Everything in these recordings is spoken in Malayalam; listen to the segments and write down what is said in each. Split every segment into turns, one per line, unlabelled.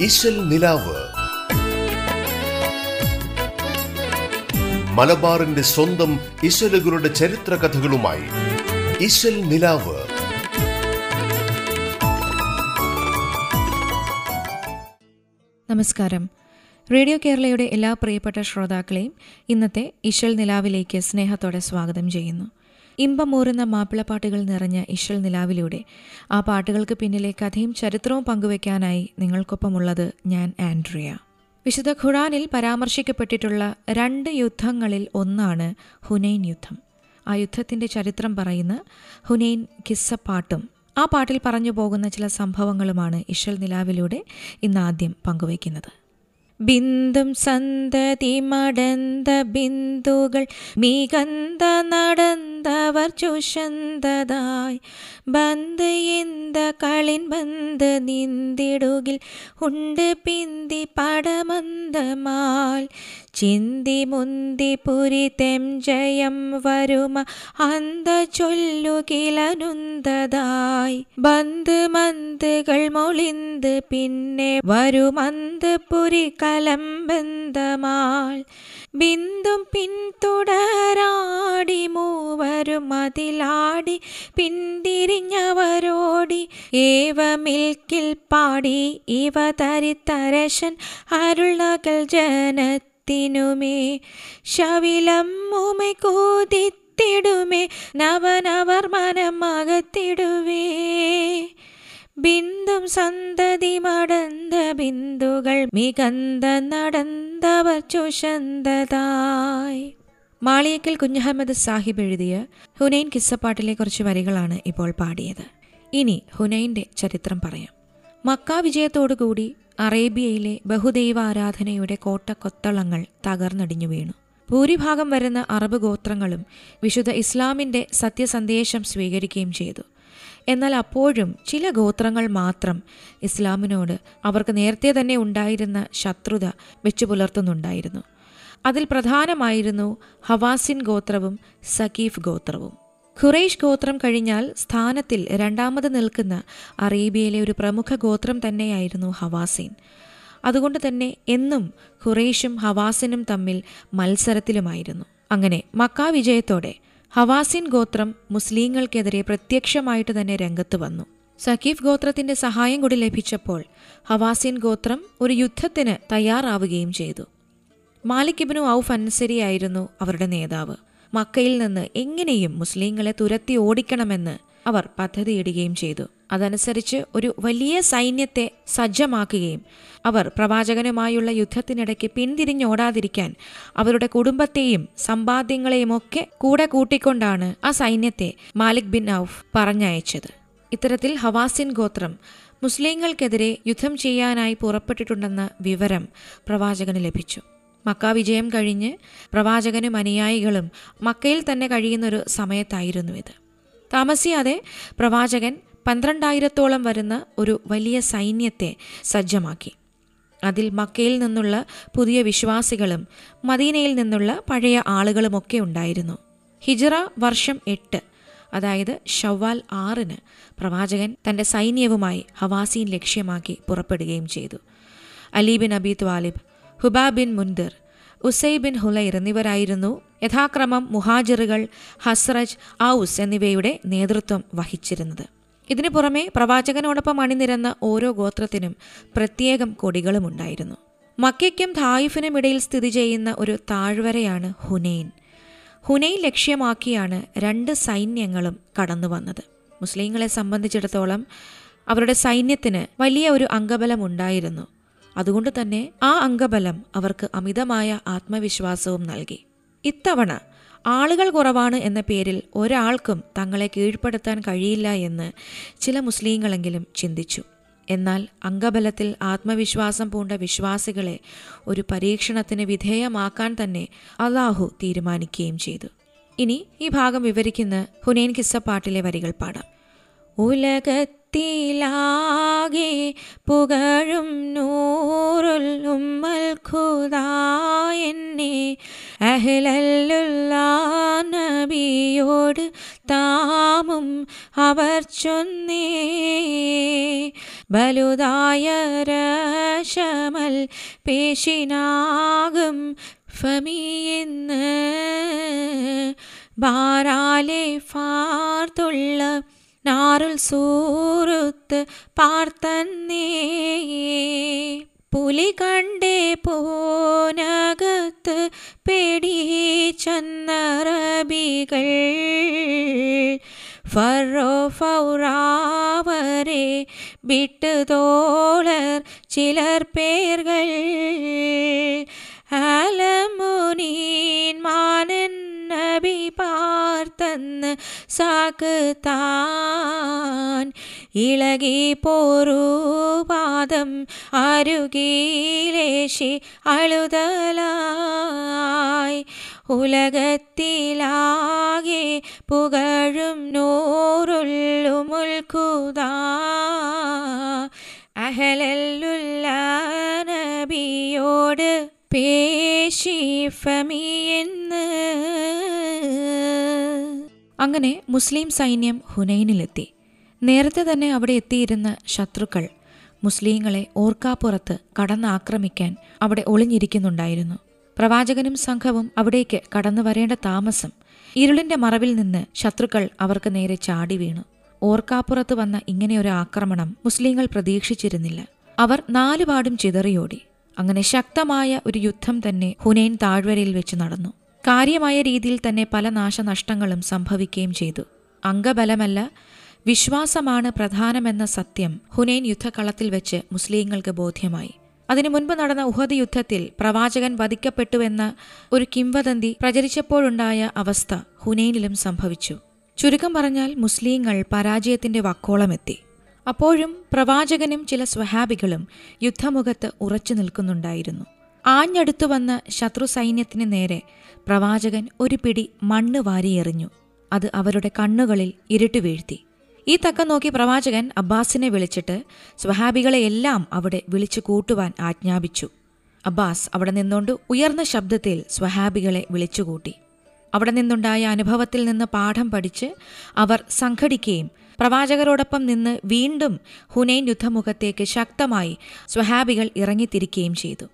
ഇശൽ നിലാവ്. മലബാറിന്റെ സ്വന്തം ഇശലുകളുടെ ചരിത്ര കഥകളുമായി ഇശൽ നിലാവ്.
നമസ്കാരം. റേഡിയോ കേരളയുടെ എല്ലാ പ്രിയപ്പെട്ട ശ്രോതാക്കളെയും ഇന്നത്തെ ഇശൽ നിലാവിലേക്ക് സ്നേഹത്തോടെ സ്വാഗതം ചെയ്യുന്നു. ഇമ്പമൂറുന്ന മാപ്പിളപ്പാട്ടുകൾ നിറഞ്ഞ ഇഷൽ നിലാവിലൂടെ. ആ പാട്ടുകൾക്ക് പിന്നിലെ കഥയും ചരിത്രവും പങ്കുവയ്ക്കാനായി നിങ്ങൾക്കൊപ്പമുള്ളത് ഞാൻ ആൻഡ്രിയ. വിശുദ്ധ ഖുറാനിൽ പരാമർശിക്കപ്പെട്ടിട്ടുള്ള രണ്ട് യുദ്ധങ്ങളിൽ ഒന്നാണ് ഹുനൈൻ യുദ്ധം. ആ യുദ്ധത്തിന്റെ ചരിത്രം പറയുന്ന ഹുനൈൻ കിസ്സപ്പാട്ടും ആ പാട്ടിൽ പറഞ്ഞു പോകുന്ന ചില സംഭവങ്ങളുമാണ് ഇഷൽ നിലാവിലൂടെ ഇന്ന് ആദ്യം പങ്കുവയ്ക്കുന്നത്. ബിന്ദും സന്തതി മടന്ത ബിന്ദുകൾ മികന്ത നടന്തവർ ചുഷന്തതായി ബന്ത് എന്ത കളിൻ ബന്ത് നിന്തിടുകിൽ ഉണ്ട് പിന്തി പടമന്തമാൽ ചിന്തി മുന്തി പുരി തെം ജയം വരുമ. അന്ത ചൊല്ലുകിലനുന്തതായി ബന്ത് മന്തുകൾ മൊളിന്ത് പിന്നെ വരുമന്ത് പുരി കലമ്പന്തമാൾ ബിന്ദും പിന്തുടരാടി മൂവരും അതിലാടി പിന്തിരിഞ്ഞവരോടി. ഏവ മിൽക്കിൽ പാടി ഇവ തരിത്തരശൻ. അരുളകൽ ജനത്തിനുമേ ശവിലം ഉമ കൂതിത്തിടുമേ നവനവർ മനം അകത്തിടുവേ ബിന്ദും സന്തതി മടന്ത ബിന്ദുകൾ മികന്ത നടന്തവർ ചുഷന്തതായി. മാളിയക്കൽ കുഞ്ഞഹമ്മദ് സാഹിബ് എഴുതിയ ഹുനൈൻ കിസ്സപ്പാട്ടിലെ കുറച്ച് വരികളാണ് ഇപ്പോൾ പാടിയത്. ഇനി ഹുനൈന്റെ ചരിത്രം പറയാം. മക്ക വിജയത്തോടുകൂടി അറേബ്യയിലെ ബഹുദൈവ ആരാധനയുടെ കോട്ടക്കൊത്തളങ്ങൾ തകർന്നടിഞ്ഞു വീണു. ഭൂരിഭാഗം വരുന്ന അറബ് ഗോത്രങ്ങളും വിശുദ്ധ ഇസ്ലാമിന്റെ സത്യസന്ദേശം സ്വീകരിക്കുകയും ചെയ്തു. എന്നാൽ അപ്പോഴും ചില ഗോത്രങ്ങൾ മാത്രം ഇസ്ലാമിനോട് അവർക്ക് നേരത്തെ തന്നെ ഉണ്ടായിരുന്ന ശത്രുത വെച്ചു പുലർത്തുന്നുണ്ടായിരുന്നു. അതിൽ പ്രധാനമായിരുന്നു ഹവാസിൻ ഗോത്രവും സഖീഫ് ഗോത്രവും. ഖുറൈഷ് ഗോത്രം കഴിഞ്ഞാൽ സ്ഥാനത്തിൽ രണ്ടാമത് നിൽക്കുന്ന അറേബ്യയിലെ ഒരു പ്രമുഖ ഗോത്രം തന്നെയായിരുന്നു ഹവാസിൻ. അതുകൊണ്ട് തന്നെ എന്നും ഖുറൈഷും ഹവാസിനും തമ്മിൽ മത്സരത്തിലുമായിരുന്നു. അങ്ങനെ മക്ക വിജയത്തോടെ ഹവാസിൻ ഗോത്രം മുസ്ലിങ്ങൾക്കെതിരെ പ്രത്യക്ഷമായിട്ട് തന്നെ രംഗത്ത് വന്നു. സഖീഫ് ഗോത്രത്തിന്റെ സഹായം കൂടി ലഭിച്ചപ്പോൾ ഹവാസിൻ ഗോത്രം ഒരു യുദ്ധത്തിന് തയ്യാറാവുകയും ചെയ്തു. മാലിക് ഇബ്നു ഔഫ് അൻസരിയായിരുന്നു അവരുടെ നേതാവ്. മക്കയിൽ നിന്ന് എങ്ങനെയും മുസ്ലിങ്ങളെ തുരത്തി ഓടിക്കണമെന്ന് അവർ പദ്ധതിയിടുകയും ചെയ്തു. അതനുസരിച്ച് ഒരു വലിയ സൈന്യത്തെ സജ്ജമാക്കുകയും അവർ പ്രവാചകനുമായുള്ള യുദ്ധത്തിനിടയ്ക്ക് പിന്തിരിഞ്ഞോടാതിരിക്കാൻ അവരുടെ കുടുംബത്തെയും സമ്പാദ്യങ്ങളെയും ഒക്കെ കൂടെ കൂട്ടിക്കൊണ്ടാണ് ആ സൈന്യത്തെ മാലിക് ബിൻ ഔഫ് പറഞ്ഞയച്ചത്. ഇത്തരത്തിൽ ഹവാസിൻ ഗോത്രം മുസ്ലിങ്ങൾക്കെതിരെ യുദ്ധം ചെയ്യാനായി പുറപ്പെട്ടിട്ടുണ്ടെന്ന വിവരം പ്രവാചകന് ലഭിച്ചു. മക്ക വിജയം കഴിഞ്ഞ് പ്രവാചകനും അനുയായികളും മക്കയിൽ തന്നെ കഴിയുന്നൊരു സമയത്തായിരുന്നു ഇത്. താമസിയാതെ പ്രവാചകൻ പന്ത്രണ്ടായിരത്തോളം വരുന്ന ഒരു വലിയ സൈന്യത്തെ സജ്ജമാക്കി. അതിൽ മക്കയിൽ നിന്നുള്ള പുതിയ വിശ്വാസികളും മദീനയിൽ നിന്നുള്ള പഴയ ആളുകളുമൊക്കെ ഉണ്ടായിരുന്നു. ഹിജറ വർഷം എട്ട് അതായത് ഷവ്വാൽ ആറിന് പ്രവാചകൻ തന്റെ സൈന്യവുമായി ഹവാസീൻ ലക്ഷ്യമാക്കി പുറപ്പെടുകയും ചെയ്തു. Ali bin Abi Talib Hubab bin Mundhir Usaid bin Hudair എന്നിവരായിരുന്നു യഥാക്രമം മുഹാജിറുകൾ ഹസ്രജ് ഔസ് എന്നിവയുടെ നേതൃത്വം വഹിച്ചിരുന്നത്. ഇതിനു പുറമെ പ്രവാചകനോടൊപ്പം അണിനിരന്ന ഓരോ ഗോത്രത്തിനും പ്രത്യേകം കൊടികളുമുണ്ടായിരുന്നു മക്കയ്ക്കും ധായിഫിനും ഇടയിൽ സ്ഥിതി ചെയ്യുന്ന ഒരു താഴ്വരയാണ് ഹുനൈൻ. ഹുനൈൻ ലക്ഷ്യമാക്കിയാണ് രണ്ട് സൈന്യങ്ങളും കടന്നു വന്നത്. മുസ്ലിങ്ങളെ സംബന്ധിച്ചിടത്തോളം അവരുടെ സൈന്യത്തിന് വലിയ ഒരു അംഗബലം ഉണ്ടായിരുന്നു. അതുകൊണ്ട് തന്നെ ആ അംഗബലം അവർക്ക് അമിതമായ ആത്മവിശ്വാസവും നൽകി. ഇത്തവണ ആളുകൾ കുറവാണ് എന്ന പേരിൽ ഒരാൾക്കും തങ്ങളെ കീഴ്പ്പെടുത്താൻ കഴിയില്ല എന്ന് ചില മുസ്ലിങ്ങളെങ്കിലും ചിന്തിച്ചു. എന്നാൽ അംഗബലത്തിൽ ആത്മവിശ്വാസം പൂണ്ട വിശ്വാസികളെ ഒരു പരീക്ഷണത്തിന് വിധേയമാക്കാൻ തന്നെ അള്ളാഹു തീരുമാനിക്കുകയും ചെയ്തു. ഇനി ഈ ഭാഗം വിവരിക്കുന്ന ഹുനൈൻ കിസ്സപ്പാട്ടിലെ വരികൾ പാടാം. ഉലകത്തിലാകെ പുകഴും നൂറുൽ ഉമ്മൽ ഖുദായെന്നെ അഹ്ലല്ലുല്ലാ നബിയോട് താമും അവർ ചൊന്നേ. ബലുതായ രശമൽ പേശിനാകും ഫമിയെന്ന് ബാരാലെ ഫാർത്തുള്ള நாருள் சூருத்து பார்த்தன்னேயே പുലി കണ്ടേ പോനകത്ത് പേടിച്ചന്നറബികൾ ഫറോ ഫൗറാവരെ വിട്ട് തോളർ ചിലർ പേർകൾ ആലം പാർത്തന്ന് സാക്ക് താൻ. ഇളകി പോരുപാദം അരുകിലേശി അഴുതലായി. ഉലകത്തിലാകെ പുകഴും നൂറുല്ലുമുൽക്കുതാ അഹലല്ലുല്ല നബിയോട് പേശിഫമിയെന്ന് അങ്ങനെ മുസ്ലിം സൈന്യം ഹുനൈനിലെത്തി. നേരത്തെ തന്നെ അവിടെ എത്തിയിരുന്ന ശത്രുക്കൾ മുസ്ലിങ്ങളെ ഓർക്കാപ്പുറത്ത് കടന്നാക്രമിക്കാൻ അവിടെ ഒളിഞ്ഞിരിക്കുന്നുണ്ടായിരുന്നു. പ്രവാചകനും സംഘവും അവിടേക്ക് കടന്നു വരേണ്ട താമസം ഇരുളിന്റെ മറവിൽ നിന്ന് ശത്രുക്കൾ അവർക്ക് നേരെ ചാടി വീണു. ഓർക്കാപ്പുറത്ത് വന്ന ഇങ്ങനെയൊരു ആക്രമണം മുസ്ലിങ്ങൾ പ്രതീക്ഷിച്ചിരുന്നില്ല. അവർ നാലുപാടും ചിതറിയോടി. അങ്ങനെ ശക്തമായ ഒരു യുദ്ധം തന്നെ ഹുനൈൻ താഴ്വരയിൽ വെച്ച് നടന്നു. കാര്യമായ രീതിയിൽ തന്നെ പല നാശനഷ്ടങ്ങളും സംഭവിക്കുകയും ചെയ്തു. അംഗബലമല്ല വിശ്വാസമാണ് പ്രധാനമെന്ന സത്യം ഹുനൈൻ യുദ്ധക്കളത്തിൽ വെച്ച് മുസ്ലിങ്ങൾക്ക് ബോധ്യമായി. അതിനു മുൻപ് നടന്ന ഉഹദ് യുദ്ധത്തിൽ പ്രവാചകൻ വധിക്കപ്പെട്ടുവെന്ന ഒരു കിംവദന്തി പ്രചരിച്ചപ്പോഴുണ്ടായ അവസ്ഥ ഹുനൈനിലും സംഭവിച്ചു. ചുരുക്കം പറഞ്ഞാൽ മുസ്ലിങ്ങൾ പരാജയത്തിന്റെ വക്കോളമെത്തി. അപ്പോഴും പ്രവാചകനും ചില സ്വഹാബികളും യുദ്ധമുഖത്ത് ഉറച്ചു നിൽക്കുന്നുണ്ടായിരുന്നു. ആഞ്ഞടുത്തു വന്ന ശത്രു സൈന്യത്തിന് നേരെ പ്രവാചകൻ ഒരു പിടി മണ്ണ് വാരിയെറിഞ്ഞു അത് അവരുടെ കണ്ണുകളിൽ ഇരുട്ട് വീഴ്ത്തി. ഈ തക്ക നോക്കി പ്രവാചകൻ അബ്ബാസിനെ വിളിച്ചിട്ട് സ്വഹാബികളെയെല്ലാം അവിടെ വിളിച്ചു കൂട്ടുവാൻ ആജ്ഞാപിച്ചു. അബ്ബാസ് അവിടെ നിന്നുകൊണ്ട് ഉയർന്ന ശബ്ദത്തിൽ സ്വഹാബികളെ വിളിച്ചുകൂട്ടി അവിടെ നിന്നുണ്ടായ അനുഭവത്തിൽ നിന്ന് പാഠം പഠിച്ച് അവർ സംഘടിക്കുകയും പ്രവാചകരോടൊപ്പം നിന്ന് വീണ്ടും ഹുനൈൻ യുദ്ധമുഖത്തേക്ക് ശക്തമായി സ്വഹാബികൾ ഇറങ്ങിത്തിരിക്കുകയും ചെയ്തു.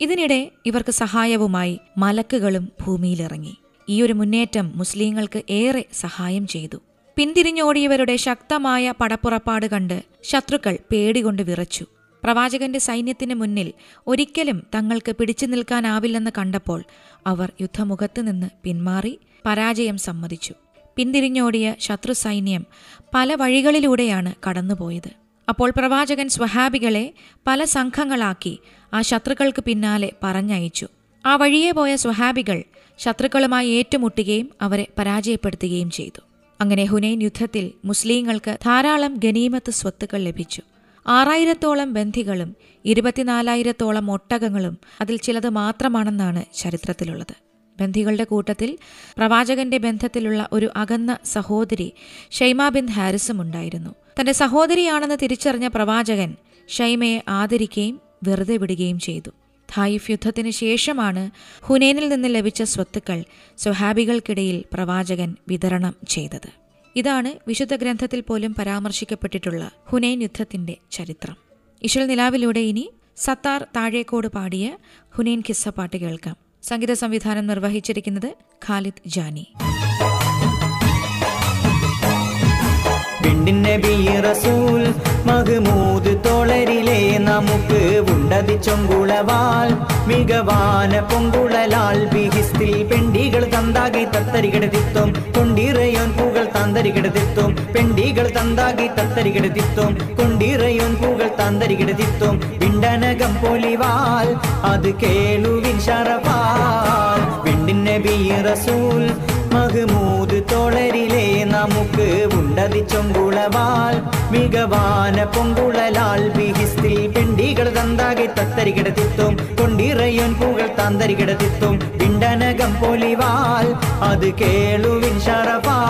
ഇതിനിടെ ഇവർക്ക് സഹായവുമായി മലക്കുകളും ഭൂമിയിലിറങ്ങി. ഈ ഒരു മുന്നേറ്റം മുസ്ലിങ്ങൾക്ക് ഏറെ സഹായം ചെയ്തു. പിന്തിരിഞ്ഞോടിയവരുടെ ശക്തമായ പടപ്പുറപ്പാട് കണ്ട് ശത്രുക്കൾ പേടികൊണ്ട് വിറച്ചു. പ്രവാചകന്റെ സൈന്യത്തിന് മുന്നിൽ ഒരിക്കലും തങ്ങൾക്ക് പിടിച്ചു നിൽക്കാനാവില്ലെന്ന് കണ്ടപ്പോൾ അവർ യുദ്ധമുഖത്ത് നിന്ന് പിന്മാറി പരാജയം സമ്മതിച്ചു. പിന്തിരിഞ്ഞോടിയ ശത്രു സൈന്യം പല വഴികളിലൂടെയാണ് കടന്നുപോയത്. അപ്പോൾ പ്രവാചകൻ സ്വഹാബികളെ പല സംഘങ്ങളാക്കി ആ ശത്രുക്കൾക്ക് പിന്നാലെ പറഞ്ഞയച്ചു. ആ വഴിയെ പോയ സ്വഹാബികൾ ശത്രുക്കളുമായി ഏറ്റുമുട്ടുകയും അവരെ പരാജയപ്പെടുത്തുകയും ചെയ്തു. അങ്ങനെ ഹുനൈൻ യുദ്ധത്തിൽ മുസ്ലിങ്ങൾക്ക് ധാരാളം ഗനീമത്ത് സ്വത്തുക്കൾ ലഭിച്ചു. ആറായിരത്തോളം ബന്ധികളും ഇരുപത്തിനാലായിരത്തോളം ഒട്ടകങ്ങളും അതിൽ ചിലത് മാത്രമാണെന്നാണ് ചരിത്രത്തിലുള്ളത്. ബന്ധികളുടെ കൂട്ടത്തിൽ പ്രവാചകന്റെ ബന്ധത്തിലുള്ള ഒരു അകന്ന സഹോദരി ഷൈമ ബിൻ ഹാരിസും ഉണ്ടായിരുന്നു. തന്റെ സഹോദരിയാണെന്ന് തിരിച്ചറിഞ്ഞ പ്രവാചകൻ ഷൈമയെ ആദരിക്കുകയും വെറുതെ വിടുകയും ചെയ്തു. ധായിഫ് യുദ്ധത്തിന് ശേഷമാണ് ഹുനേനിൽ നിന്ന് ലഭിച്ച സ്വത്തുക്കൾ സ്വഹാബികൾക്കിടയിൽ പ്രവാചകൻ വിതരണം ചെയ്തത്. ഇതാണ് വിശുദ്ധ ഗ്രന്ഥത്തിൽ പോലും പരാമർശിക്കപ്പെട്ടിട്ടുള്ള ഹുനൈൻ യുദ്ധത്തിന്റെ ചരിത്രം. ഇശൽ നിലാവിലൂടെ ഇനി സത്താർ താഴേക്കോട് പാടിയ ഹുനൈൻ കിസ്സ പാട്ട് കേൾക്കാം. സംഗീത സംവിധാനം നിർവഹിച്ചിരിക്കുന്നത് ഖാലിദ് ജാനി.
റസൂൽ മഹ്മൂദ് തോളരിലെ നമുക്ക് ഉണ്ടതി ചൊങ്കുളവാൽ മികവാന പൊങ്കുളലാൽ ബിഹിസ്തിൽ പെണ്ടികൾ തന്താകി തത്തരികിടതിത്വം കൊണ്ടിറയോൻ പൂകൾ താന്തരികിടതിത്വം പെണ്ടികൾ തന്താകി തത്തരികിടതിത്വം കൊണ്ടിറയോൻ പൂകൾ താന്തരികിടതിത്വം വിണ്ടനകം പൊലിവാൽ അത് കേളുവിൻ ശറവാൽ ഉണ്ടതി ചൊങ്കുളവാൽ മികവാന പൊങ്കുളലാൽ ബിഹിസ്തിൽ പെണ്ടികൾ തന്താകെ തത്തരികിടതിത്വം കൊണ്ടിറയോൻ പൂകൾ താന്തരികിടതിത്വം പിണ്ടനകം പൊലിവാൽ അത് കേളുവിൻ ശറവാ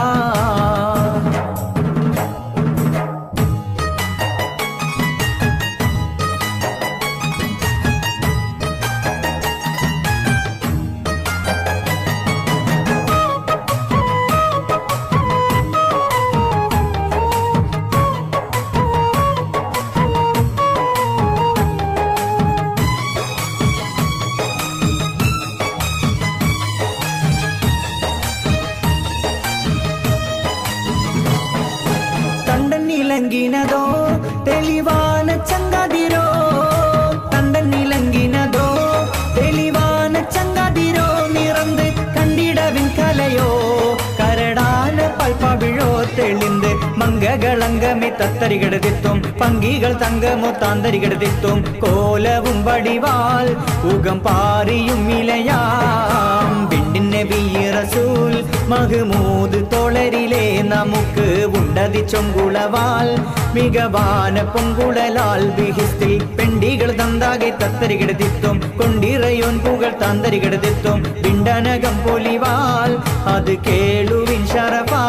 മംഗകളങ്കമി തത്തരികിടതിത്തും പങ്കികൾ തങ്കമോ താന്തരികിടതിത്തും കോലവും വടിവാൽ ഉകം പാറിയും ഇലയാം വിണ്ടിൻ നബി റസൂൽ മഹ്മൂദ് തോളരിലെ നമുക്ക് ഉണ്ടതി ചൊങ്കുളവാൽ മികവാന പൊങ്കുളലാൽ ബിഹിസ്തിൽ പെണ്ടികൾ തന്താകെ തത്തരികിടതിത്തും കൊണ്ടിറയോൻ പൂകൾ താന്തരികിടതിത്തും വിണ്ടനകം പൊലിവാൽ അത് കേളുവിൻ ശരഫാ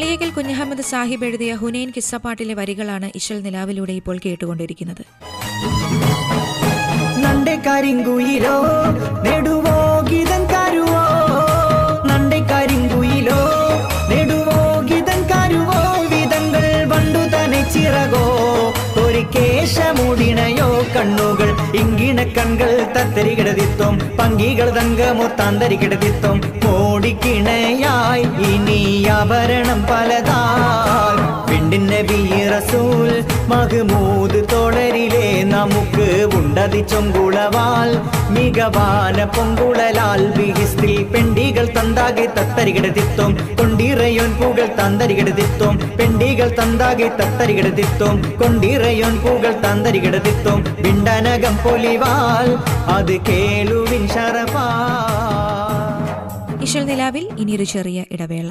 മാളിയേക്കൽ കുഞ്ഞഹമ്മദ് സാഹിബ് എഴുതിയ ഹുനൈൻ കിസ്സപ്പാട്ടിലെ വരികളാണ് ഇശൽ നിലാവിലൂടെ ഇപ്പോൾ കേട്ടുകൊണ്ടിരിക്കുന്നത്.
കരിങ്കുയിലോ നെടുവോ மூடினையோ கண்ணுகள்? இங்கின கண்கள் தத்தரி கிடதித்தோம் பங்கிகள் தங்கமோ தாந்தரி கிடதித்தோம் மோடிக்கிணையாய் இனி ஆபரணம் பலதாய். വിണ്ടിൻ നബി റസൂൽ മഹ്മൂദ് തോളരിലെ നമുക്ക് ഉണ്ടതി ചൊങ്കുളവാൽ മികവാന പൊങ്കുളലാൽ ബിഹിസ്തിൽ പെണ്ടികൾ തന്താകെ തത്തരികെടുത്തിത്തും കൊണ്ടിറയോൻ പൂകൾ തന്തരികെടുത്തിത്തും പെണ്ടികൾ തന്താകെ തത്തരികെടുത്തിത്തും കൊണ്ടിറയോൻ പൂകൾ തന്തരികെടുത്തിത്തും വിണ്ടനകം പൊലിവാൽ അത് കേളുവിൻ ശരഫാ
ഇശൽ നിലാവിൽ ഇനിയൊരു ചെറിയ ഇടവേള.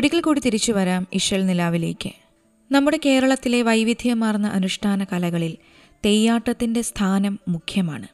ഒരിക്കൽ കൂടി തിരിച്ചു വരാം ഇഷൽ നിലാവിലേക്ക്. നമ്മുടെ കേരളത്തിലെ വൈവിധ്യമാർന്ന അനുഷ്ഠാന കലകളിൽ തെയ്യാട്ടത്തിന്റെ സ്ഥാനം മുഖ്യമാണ്.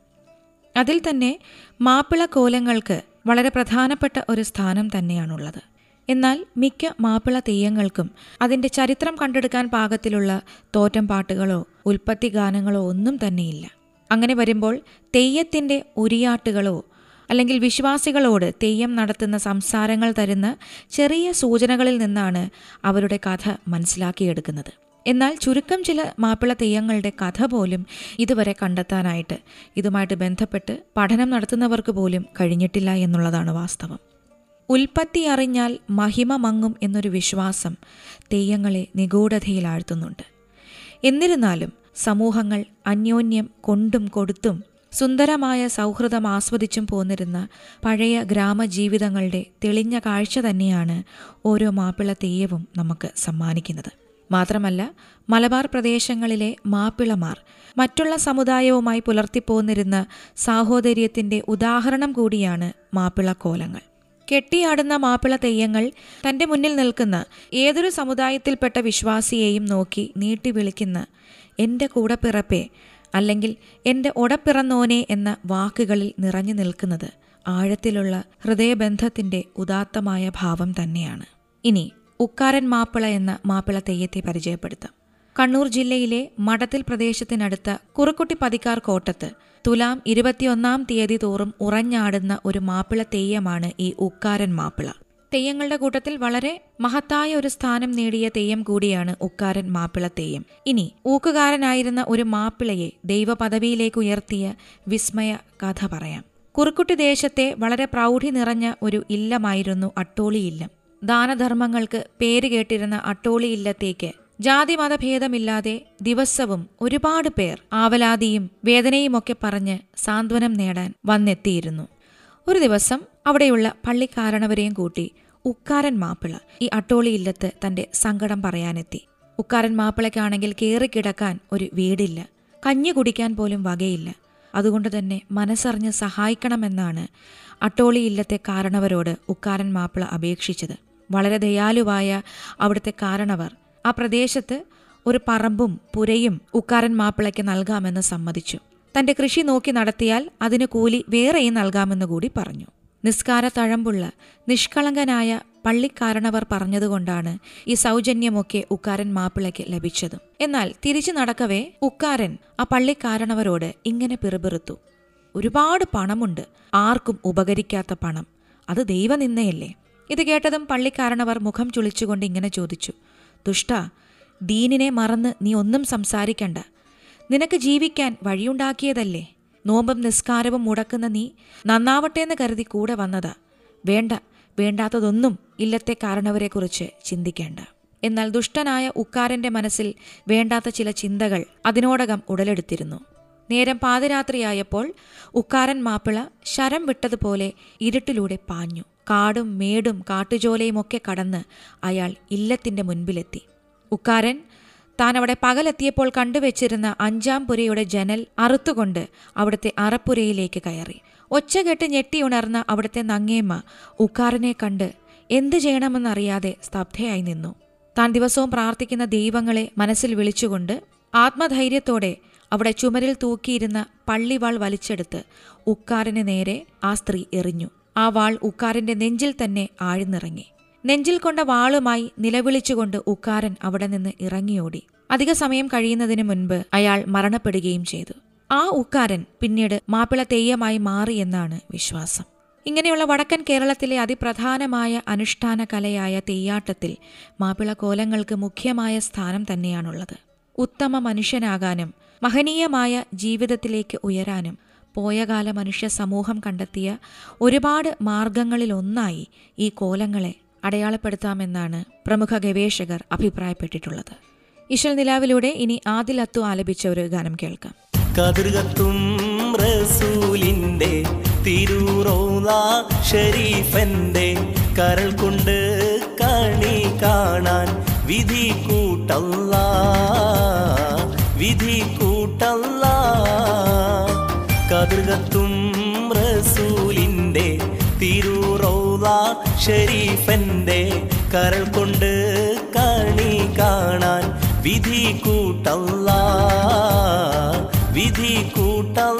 അതിൽ തന്നെ മാപ്പിള കോലങ്ങൾക്ക് വളരെ പ്രധാനപ്പെട്ട ഒരു സ്ഥാനം തന്നെയാണുള്ളത്. എന്നാൽ മിക്ക മാപ്പിള തെയ്യങ്ങൾക്കും അതിന്റെ ചരിത്രം കണ്ടെടുക്കാൻ പാകത്തിലുള്ള തോറ്റം പാട്ടുകളോ ഉൽപ്പത്തി ഗാനങ്ങളോ ഒന്നും തന്നെയില്ല. അങ്ങനെ വരുമ്പോൾ തെയ്യത്തിന്റെ ഉരിയാട്ടുകളോ അല്ലെങ്കിൽ വിശ്വാസികളോട് തെയ്യം നടത്തുന്ന സംസാരങ്ങൾ തരുന്ന ചെറിയ സൂചനകളിൽ നിന്നാണ് അവരുടെ കഥ മനസ്സിലാക്കിയെടുക്കുന്നത്. എന്നാൽ ചുരുക്കം ചില മാപ്പിള തെയ്യങ്ങളുടെ കഥ പോലും ഇതുവരെ കണ്ടെത്താനായിട്ട് ഇതുമായിട്ട് ബന്ധപ്പെട്ട് പഠനം നടത്തുന്നവർക്ക് പോലും കഴിഞ്ഞിട്ടില്ല എന്നുള്ളതാണ് വാസ്തവം. ഉൽപ്പത്തി അറിഞ്ഞാൽ മഹിമ മങ്ങും എന്നൊരു വിശ്വാസം തെയ്യങ്ങളെ നിഗൂഢതയിലാഴ്ത്തുന്നുണ്ട്. എന്നിരുന്നാലും സമൂഹങ്ങൾ അന്യോന്യം കൊണ്ടും കൊടുത്തും സുന്ദരമായ സൗഹൃദം ആസ്വദിച്ചും പോന്നിരുന്ന പഴയ ഗ്രാമജീവിതങ്ങളുടെ തെളിഞ്ഞ കാഴ്ച തന്നെയാണ് ഓരോ മാപ്പിള തെയ്യവും നമുക്ക് സമ്മാനിക്കുന്നത്. മാത്രമല്ല മലബാർ പ്രദേശങ്ങളിലെ മാപ്പിളമാർ മറ്റുള്ള സമുദായവുമായി പുലർത്തിപ്പോന്നിരുന്ന സാഹോദര്യത്തിന്റെ ഉദാഹരണം കൂടിയാണ് മാപ്പിള കോലങ്ങൾ. കെട്ടിയാടുന്ന മാപ്പിള തെയ്യങ്ങൾ തന്റെ മുന്നിൽ നിൽക്കുന്ന ഏതൊരു സമുദായത്തിൽപ്പെട്ട വിശ്വാസിയെയും നോക്കി നീട്ടി വിളിക്കുന്ന എന്റെ കൂടപ്പിറപ്പേ അല്ലെങ്കിൽ എന്റെ ഒടപ്പിറന്നോനെ എന്ന വാക്കുകളിൽ നിറഞ്ഞു നിൽക്കുന്നത് ആഴത്തിലുള്ള ഹൃദയബന്ധത്തിന്റെ ഉദാത്തമായ ഭാവം തന്നെയാണ്. ഇനി ഉക്കാരൻ മാപ്പിള എന്ന മാപ്പിള തെയ്യത്തെ പരിചയപ്പെടുത്താം. കണ്ണൂർ ജില്ലയിലെ മഠത്തിൽ പ്രദേശത്തിനടുത്ത കുറുക്കുട്ടി പതിക്കാർ കോട്ടത്ത് തുലാം ഇരുപത്തിയൊന്നാം തീയതി തോറും ഉറഞ്ഞാടുന്ന ഒരു മാപ്പിള തെയ്യമാണ് ഈ ഉക്കാരൻ മാപ്പിള. തെയ്യങ്ങളുടെ കൂട്ടത്തിൽ വളരെ മഹത്തായ ഒരു സ്ഥാനം നേടിയ തെയ്യം കൂടിയാണ് ഉക്കാരൻ മാപ്പിള തെയ്യം. ഇനി ഊക്കുകാരനായിരുന്ന ഒരു മാപ്പിളയെ ദൈവപദവിയിലേക്ക് ഉയർത്തിയ വിസ്മയ കഥ പറയാം. കുറുക്കുട്ടി ദേശത്തെ വളരെ പ്രൗഢി നിറഞ്ഞ ഒരു ഇല്ലമായിരുന്നു അട്ടോളി ഇല്ലം ദാനധർമ്മങ്ങൾക്ക് പേര് കേട്ടിരുന്ന അട്ടോളി ഇല്ലത്തേക്ക് ജാതി മതഭേദമില്ലാതെ ദിവസവും ഒരുപാട് പേർ ആവലാതിയും വേദനയുമൊക്കെ പറഞ്ഞ് സാന്ത്വനം നേടാൻ വന്നെത്തിയിരുന്നു. ഒരു ദിവസം അവിടെയുള്ള പള്ളിക്കാരണവരെയും കൂട്ടി ഉക്കാരൻ മാപ്പിള ഈ അട്ടോളി ഇല്ലത്ത് തന്റെ സങ്കടം പറയാനെത്തി. ഉക്കാരൻ മാപ്പിളയ്ക്കാണെങ്കിൽ കയറിക്കിടക്കാൻ ഒരു വീടില്ല. കഞ്ഞി കുടിക്കാൻ പോലും വകയില്ല. അതുകൊണ്ട് തന്നെ മനസ്സറിഞ്ഞ് സഹായിക്കണമെന്നാണ് അട്ടോളി ഇല്ലത്തെ കാരണവരോട് ഉക്കാരൻ മാപ്പിള അപേക്ഷിച്ചത്. വളരെ ദയാലുവായ അവിടുത്തെ കാരണവർ ആ പ്രദേശത്ത് ഒരു പറമ്പും പുരയും ഉക്കാരൻ മാപ്പിളയ്ക്ക് നൽകാമെന്ന് സമ്മതിച്ചു. തന്റെ കൃഷി നോക്കി നടത്തിയാൽ അതിന് കൂലി വേറെയും നൽകാമെന്ന് കൂടി പറഞ്ഞു. നിസ്കാര തഴമ്പുള്ള നിഷ്കളങ്കനായ പള്ളിക്കാരണവർ പറഞ്ഞതുകൊണ്ടാണ് ഈ സൗജന്യമൊക്കെ ഉക്കാരൻ മാപ്പിളയ്ക്ക് ലഭിച്ചതും. എന്നാൽ തിരിച്ചു നടക്കവേ ഉക്കാരൻ ആ പള്ളിക്കാരണവരോട് ഇങ്ങനെ പിറുപിറുത്തു. ഒരുപാട് പണമുണ്ട് ആർക്കും ഉപകരിക്കാത്ത പണം. അത് ദൈവനിന്നയല്ലേ ഇത് കേട്ടതും പള്ളിക്കാരണവർ മുഖം ചുളിച്ചുകൊണ്ട് ഇങ്ങനെ ചോദിച്ചു. ദുഷ്ട ദീനിനെ മറന്ന് നീ ഒന്നും സംസാരിക്കണ്ട. നിനക്ക് ജീവിക്കാൻ വഴിയുണ്ടാക്കിയതല്ലേ? നോമ്പും നിസ്കാരവും മുടക്കുന്ന നീ നന്നാവട്ടെ എന്ന് കരുതി കൂടെ വന്നത്. വേണ്ട വേണ്ടാത്തതൊന്നും ഇല്ലത്തെ കാരണവരെക്കുറിച്ച് ചിന്തിക്കേണ്ട. എന്നാൽ ദുഷ്ടനായ ഉക്കാരന്റെ മനസ്സിൽ വേണ്ടാത്ത ചില ചിന്തകൾ അതിനോടകം ഉടലെടുത്തിരുന്നു. നേരം പാതിരാത്രിയായപ്പോൾ ഉക്കാരൻ മാപ്പിള ശരം വിട്ടതുപോലെ ഇരുട്ടിലൂടെ പാഞ്ഞു. കാടും മേടും കാട്ടുജോലയുമൊക്കെ കടന്ന് അയാൾ ഇല്ലത്തിന്റെ മുൻപിലെത്തി. ഉക്കാരൻ താൻ അവിടെ പകലെത്തിയപ്പോൾ കണ്ടുവച്ചിരുന്ന അഞ്ചാം പുരയുടെ ജനൽ അറുത്തുകൊണ്ട് അവിടുത്തെ അറപ്പുരയിലേക്ക് കയറി. ഒച്ചകെട്ട് ഞെട്ടിയുണർന്ന അവിടുത്തെ നങ്ങേമ്മ ഉക്കാറിനെ കണ്ട് എന്തു ചെയ്യണമെന്നറിയാതെ സ്തബ്ധയായി നിന്നു. താൻ ദിവസവും പ്രാർത്ഥിക്കുന്ന ദൈവങ്ങളെ മനസ്സിൽ വിളിച്ചുകൊണ്ട് ആത്മധൈര്യത്തോടെ അവിടെ ചുമരിൽ തൂക്കിയിരുന്ന പള്ളിവാൾ വലിച്ചെടുത്ത് ഉക്കാറിന് നേരെ ആ സ്ത്രീ എറിഞ്ഞു. ആ വാൾ ഉക്കാറിന്റെ നെഞ്ചിൽ തന്നെ ആഴ്ന്നിറങ്ങി. നെഞ്ചിൽ കൊണ്ട വാളുമായി നിലവിളിച്ചുകൊണ്ട് ഉക്കാരൻ അവിടെ നിന്ന് ഇറങ്ങിയോടി. അധിക സമയം കഴിയുന്നതിന് മുൻപ് അയാൾ മരണപ്പെടുകയും ചെയ്തു. ആ ഉക്കാരൻ പിന്നീട് മാപ്പിള തെയ്യമായി മാറിയെന്നാണ് വിശ്വാസം. ഇങ്ങനെയുള്ള വടക്കൻ കേരളത്തിലെ അതിപ്രധാനമായ അനുഷ്ഠാന കലയായ തെയ്യാട്ടത്തിൽ മാപ്പിള കോലങ്ങൾക്ക് മുഖ്യമായ സ്ഥാനം തന്നെയാണുള്ളത്. ഉത്തമ മനുഷ്യനാകാനും മഹനീയമായ ജീവിതത്തിലേക്ക് ഉയരാനും പോയകാല മനുഷ്യ സമൂഹം കണ്ടെത്തിയ ഒരുപാട് മാർഗങ്ങളിലൊന്നായി ഈ കോലങ്ങളെ അടയാളപ്പെടുത്താമെന്നാണ് പ്രമുഖ ഗവേഷകർ അഭിപ്രായപ്പെട്ടിട്ടുള്ളത്. ഇശൽ നിലാവിലൂടെ ഇനി ആദിൽ അത്തു ആലപിച്ച ഒരു ഗാനം കേൾക്കാം.
കതിർകത്തും റസൂലിന്റെ തിരൂറോല ഷരീഫന്റെ കരൾ കൊണ്ട് കണി കാണാൻ വിധി കൂട്ടല്ല വിധി കൂട്ടല്ല. കതിർകത്തും തിരൂറോല ഷരീഫന്റെ കരൾ കൊണ്ട് കണി കാണാൻ വിധി കൂട്ടല്ല വിധി കൂട്ടല്ല.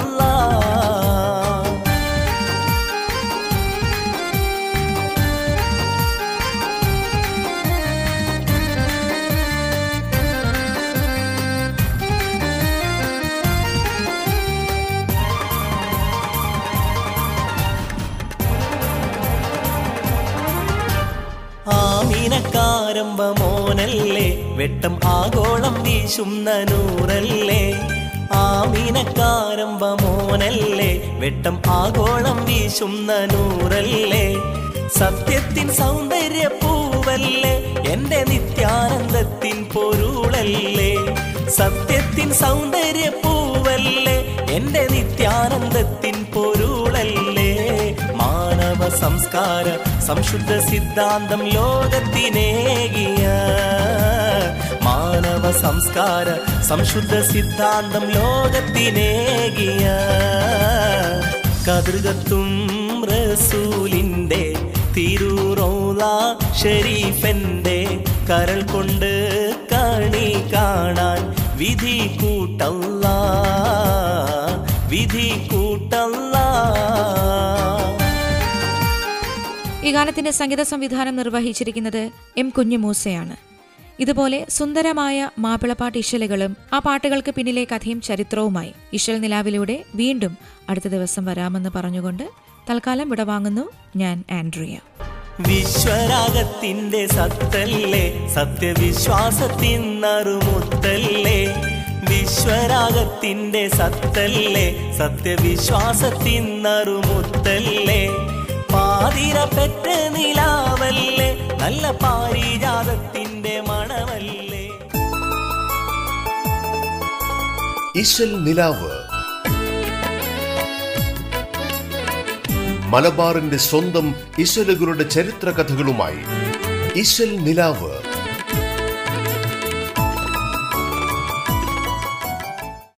ആമീനക്കാരമ്പ മോനല്ലേ വെട്ടം ആഗോളം വീശുന്ന നൂറല്ലേ ആമീനക്കാരമ്പ മോനല്ലേ വെട്ടം ആഗോളം വീശുന്ന നൂറല്ലേ സത്യത്തിൻ സൗന്ദര്യ പൂവല്ലേ എന്റെ നിത്യാനന്ദത്തിൻ പൊരുളല്ലേ? സത്യത്തിൻ സൗന്ദര്യ പൂവല്ലേ എന്റെ നിത്യാനന്ദത്തിൻ പൊരുളല്ലേ? സംസ്കാര സംശുദ്ധ സിദ്ധാന്തം ലോകത്തിനേകിയ മാനവ സംസ്കാര സംശുദ്ധ സിദ്ധാന്തം ലോകത്തിനേകിയ കതൃകത്തും റസൂലിന്റെ തിരൂറോള ഷെരീഫന്റെ കരൾ കൊണ്ട് കണി കാണാൻ വിധി കൂട്ടല്ല വിധി കൂട്ടല്ല.
ഈ ഗാനത്തിന്റെ സംഗീത സംവിധാനം നിർവഹിച്ചിരിക്കുന്നത് എം കുഞ്ഞുമൂസയാണ്. ഇതുപോലെ സുന്ദരമായ മാപ്പിളപ്പാട്ട് ഇശലുകളും ആ പാട്ടുകൾക്ക് പിന്നിലെ കഥയും ചരിത്രവുമായി ഇശൽ നിലാവിലൂടെ വീണ്ടും അടുത്ത ദിവസം വരാമെന്ന് പറഞ്ഞുകൊണ്ട് തൽക്കാലം വിടവാങ്ങുന്നു ഞാൻ ആൻഡ്രിയ.
വിശ്വരാഗത്തിന്റെ സത്തല്ലേ സത്യവിശ്വാസത്തിൻ നറുമുത്തല്ലേ? വിശ്വരാഗത്തിന്റെ സത്തല്ലേ സത്യവിശ്വാസത്തിൻ നറുമുത്തല്ലേ? പാതിര പെറ്റ നിലാവല്ലേ? നല്ല പാരിജാതത്തിന്റെ മണമല്ലേ?
ഇശൽ നിലാവ്. മലബാറിന്റെ സ്വന്തം ഇശലുകളുടെ ചരിത്ര കഥകളുമായി ഇശൽ നിലാവ്.